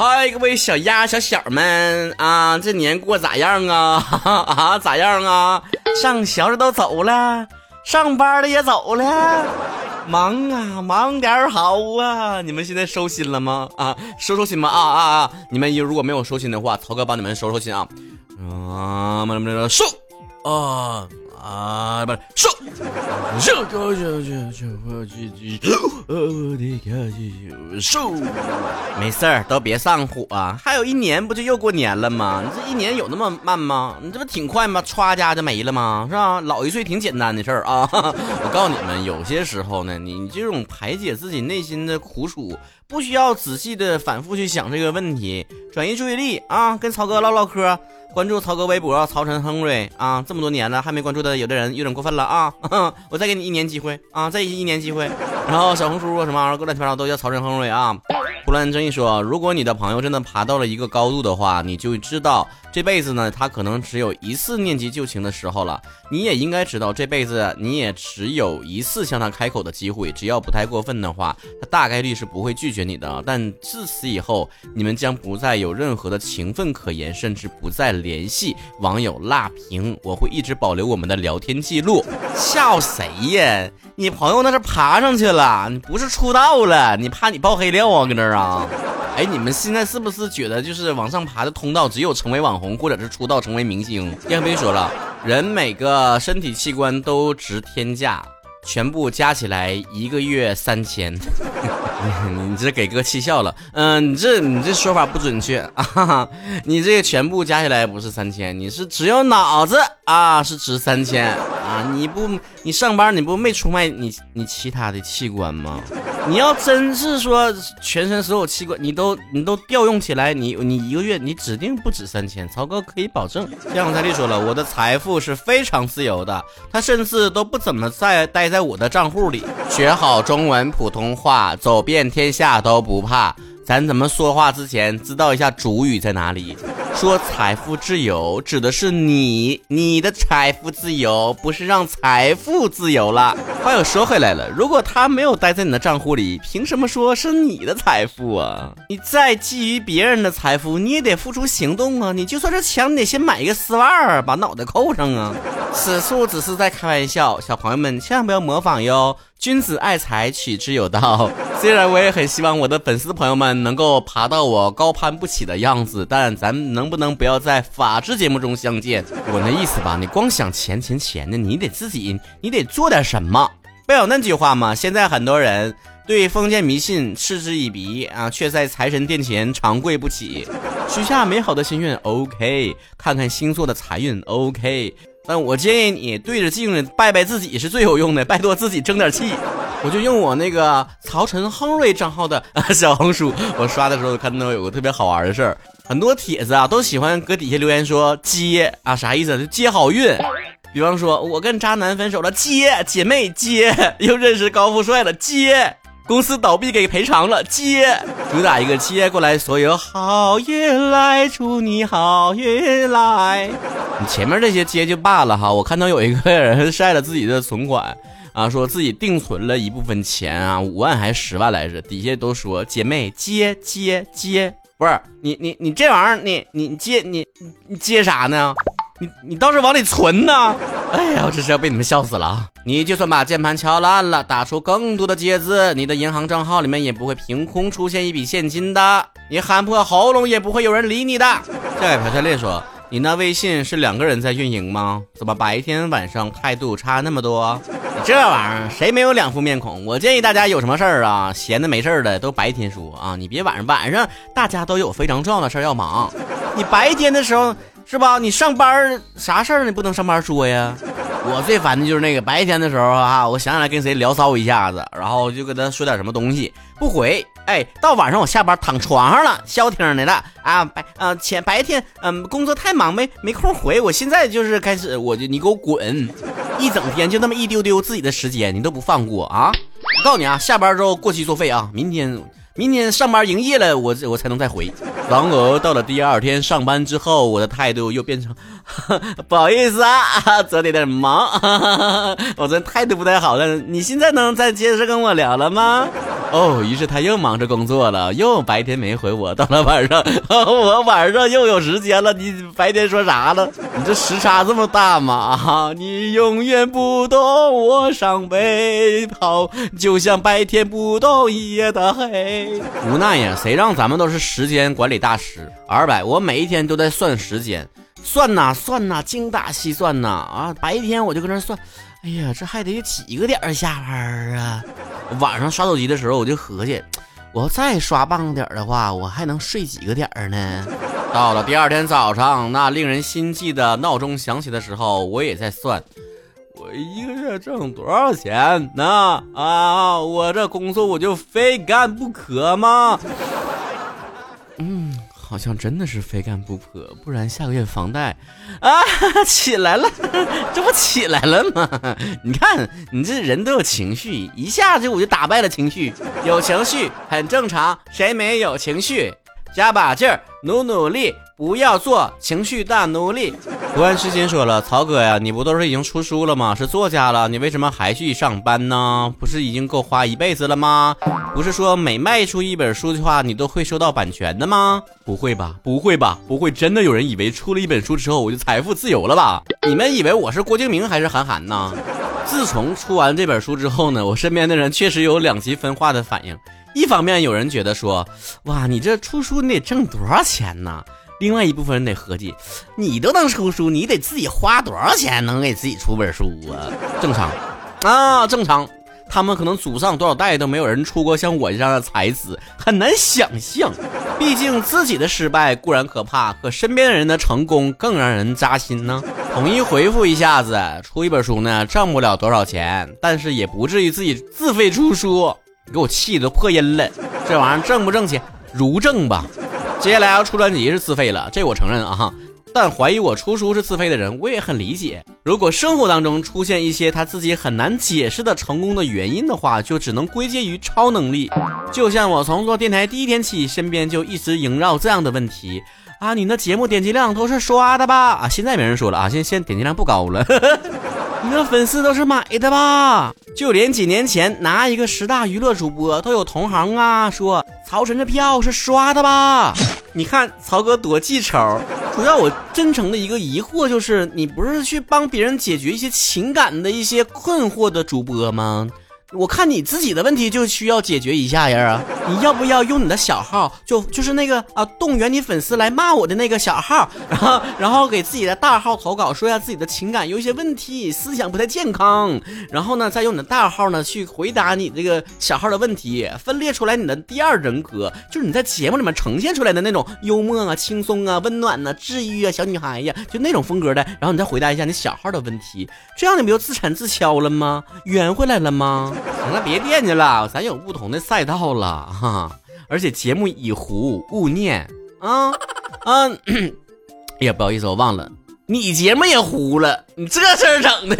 嗨，各位小丫小小们啊，这年过咋样啊？啊，咋样啊？上学的都走了，上班的也走了，忙啊，忙点好啊！你们现在收心了吗？啊，收收心吧！啊啊啊！你们如果没有收心的话，曹哥帮你们收收心啊！啊，么么么收啊。啊，不是收，收，收，收，收，收，没事儿，都别上火，还有一年不就又过年了吗？你这一年有那么慢吗？你这不挺快吗？歘家就没了吗？是吧？老一岁挺简单的事儿啊！我告诉你们，有些时候呢，你这种排解自己内心的苦楚。不需要仔细的反复去想这个问题，转移注意力啊，跟曹哥唠唠嗑，关注曹哥微博曹晨亨瑞。啊，这么多年了还没关注的，有的人有点过分了啊，我再给你一年机会。啊，再一年机会，然后小红书什么玩意儿，各乱七八糟都叫曹晨亨瑞啊。胡乱争议说，如果你的朋友真的爬到了一个高度的话，你就知道这辈子呢，他可能只有一次念及旧情的时候了。你也应该知道，这辈子你也只有一次向他开口的机会，只要不太过分的话，他大概率是不会拒绝你的。但自此以后，你们将不再有任何的情分可言，甚至不再联系。网友辣评：我会一直保留我们的聊天记录。笑谁呀？你朋友那是爬上去了，你不是出道了？你怕你爆黑料啊？搁那儿啊？啊哎，你们现在是不是觉得就是往上爬的通道只有成为网红，或者是出道成为明星？燕飞说了，人每个身体器官都值天价，全部加起来一个月三千。你这给哥气笑了。嗯，你这你这说法不准确啊！你这个全部加起来不是三千，你是只有脑子啊是值三千啊！你不你上班你不没出卖你你其他的器官吗？你要真是说全身所有器官你都你都调用起来，你你一个月你指定不止三千，曹哥可以保证。像彩丽说了，我的财富是非常自由的，他甚至都不怎么在待在我的账户里。学好中文普通话，走遍天下都不怕。咱怎么说话之前知道一下主语在哪里？说财富自由指的是你，你的财富自由不是让财富自由了。话又说回来了，如果他没有待在你的账户里，凭什么说是你的财富啊？你再觊觎别人的财富，你也得付出行动啊！你就算是抢，你得先买一个丝袜，把脑袋扣上啊！此处只是在开玩笑，小朋友们千万不要模仿哟。君子爱财，取之有道。虽然我也很希望我的粉丝朋友们能够爬到我高攀不起的样子，但咱能能不能不要在法制节目中相见？我那意思吧，你光想钱钱钱的，你得自己，你得做点什么。不有那句话吗？现在很多人对封建迷信嗤之以鼻啊，却在财神殿前长跪不起。许下美好的心愿，OK；看看星座的财运，OK。但我建议你对着镜子拜拜自己是最有用的，拜托自己争点气。我就用我那个曹晨亨瑞账号的 小红书，我刷的时候看到有个特别好玩的事儿，很多帖子啊都喜欢搁底下留言说接啊啥意思？就接好运。比方说我跟渣男分手了，接姐妹接，又认识高富帅了，接。公司倒闭给赔偿了，接主打一个接过来，所有好运来，祝你好运来。你前面这些接就罢了哈，我看到有一个人晒了自己的存款啊，说自己定存了一部分钱啊，五万还是十万来着，底下都说姐妹接接接，不是你你你这玩意儿你你接你你接啥呢？你你倒是往里存呢！哎呀，我这是要被你们笑死了啊！你就算把键盘敲烂了，打出更多的节字，你的银行账号里面也不会凭空出现一笔现金的。你喊破喉咙也不会有人理你的。下一条下列说，你那微信是两个人在运营吗？怎么白天晚上态度差那么多？这玩意儿谁没有两副面孔？我建议大家有什么事儿啊，闲的没事儿的都白天说啊，你别晚上晚上大家都有非常重要的事儿要忙，你白天的时候。是吧？你上班啥事儿你不能上班说呀？我最烦的就是那个白天的时候啊，我想起来跟谁聊骚一下子，然后就跟他说点什么东西，不回。哎，到晚上我下班躺床上了，消停的了啊。白啊前白天嗯工作太忙没没空回，我现在就是开始我就你给我滚，一整天就那么一丢丢自己的时间你都不放过啊！我告诉你啊，下班之后过期作废啊，明天。明天上班营业了，我我才能再回。然而到了第二天上班之后，我的态度又变成 不好意思啊，昨天有点忙，我这态度不太好了。你现在能再接着跟我聊了吗？哦，于是他又忙着工作了，又白天没回我。到了晚上，我晚上又有时间了。你白天说啥了？你这时差这么大吗？你永远不懂我伤悲，好，就像白天不懂一夜的黑。无奈呀，谁让咱们都是时间管理大师？二百，我每一天都在算时间，算呐算呐，精打细算呐啊！白天我就搁那算。哎呀，这还得几个点下班啊？晚上刷手机的时候，我就合计，我要再刷半个点的话，我还能睡几个点呢？到了第二天早上，那令人心悸的闹钟响起的时候，我也在算，我一个月挣多少钱呢？啊，我这工作我就非干不可吗？嗯。好像真的是非干不可，不然下个月房贷啊起来了，这不起来了吗？你看你这人都有情绪，一下子我就打败了情绪，有情绪很正常，谁没有情绪？加把劲儿，努努力。不要做情绪大奴隶。不安痴心说了，曹哥呀，你不都是已经出书了吗？是作家了，你为什么还去上班呢？不是已经够花一辈子了吗？不是说每卖出一本书的话，你都会收到版权的吗？不会吧，不会吧，不会真的有人以为出了一本书之后我就财富自由了吧？你们以为我是郭敬明还是韩寒呢？自从出完这本书之后呢，我身边的人确实有两极分化的反应。一方面有人觉得说，哇，你这出书你得挣多少钱呢？另外一部分人得合计，你都能出书，你得自己花多少钱能给自己出本书啊？正常，啊，正常。他们可能祖上多少代都没有人出过像我这样的才子，很难想象。毕竟自己的失败固然可怕，可身边人的成功更让人扎心呢。统一回复一下子，出一本书呢，挣不了多少钱，但是也不至于自己自费出书，给我气得破音了。这玩意儿挣不挣钱？如挣吧。接下来要出专辑是自费了，这我承认啊，但怀疑我出书是自费的人，我也很理解。如果生活当中出现一些他自己很难解释的成功的原因的话，就只能归结于超能力。就像我从做电台第一天起，身边就一直萦绕这样的问题啊，你那节目点击量都是刷的吧？啊，现在没人说了啊，现现点击量不高了。你的粉丝都是买的吧？就连几年前拿一个十大娱乐主播都有同行啊说曹晨这票是刷的吧？你看曹哥多记仇。主要我真诚的一个疑惑就是，你不是去帮别人解决一些情感的一些困惑的主播吗？我看你自己的问题就需要解决一下呀啊！你要不要用你的小号，就就是那个啊，动员你粉丝来骂我的那个小号，然后然后给自己的大号投稿，说一下自己的情感有一些问题，思想不太健康，然后呢，再用你的大号呢去回答你这个小号的问题，分裂出来你的第二人格，就是你在节目里面呈现出来的那种幽默啊、轻松啊、温暖啊、治愈啊、小女孩呀，就那种风格的，然后你再回答一下你小号的问题，这样你不就自产自销了吗？圆回来了吗？行了，别惦记了，咱有不同的赛道了哈。而且节目已糊，勿念啊啊！哎呀，不好意思，我忘了，你节目也糊了，你这事儿整的。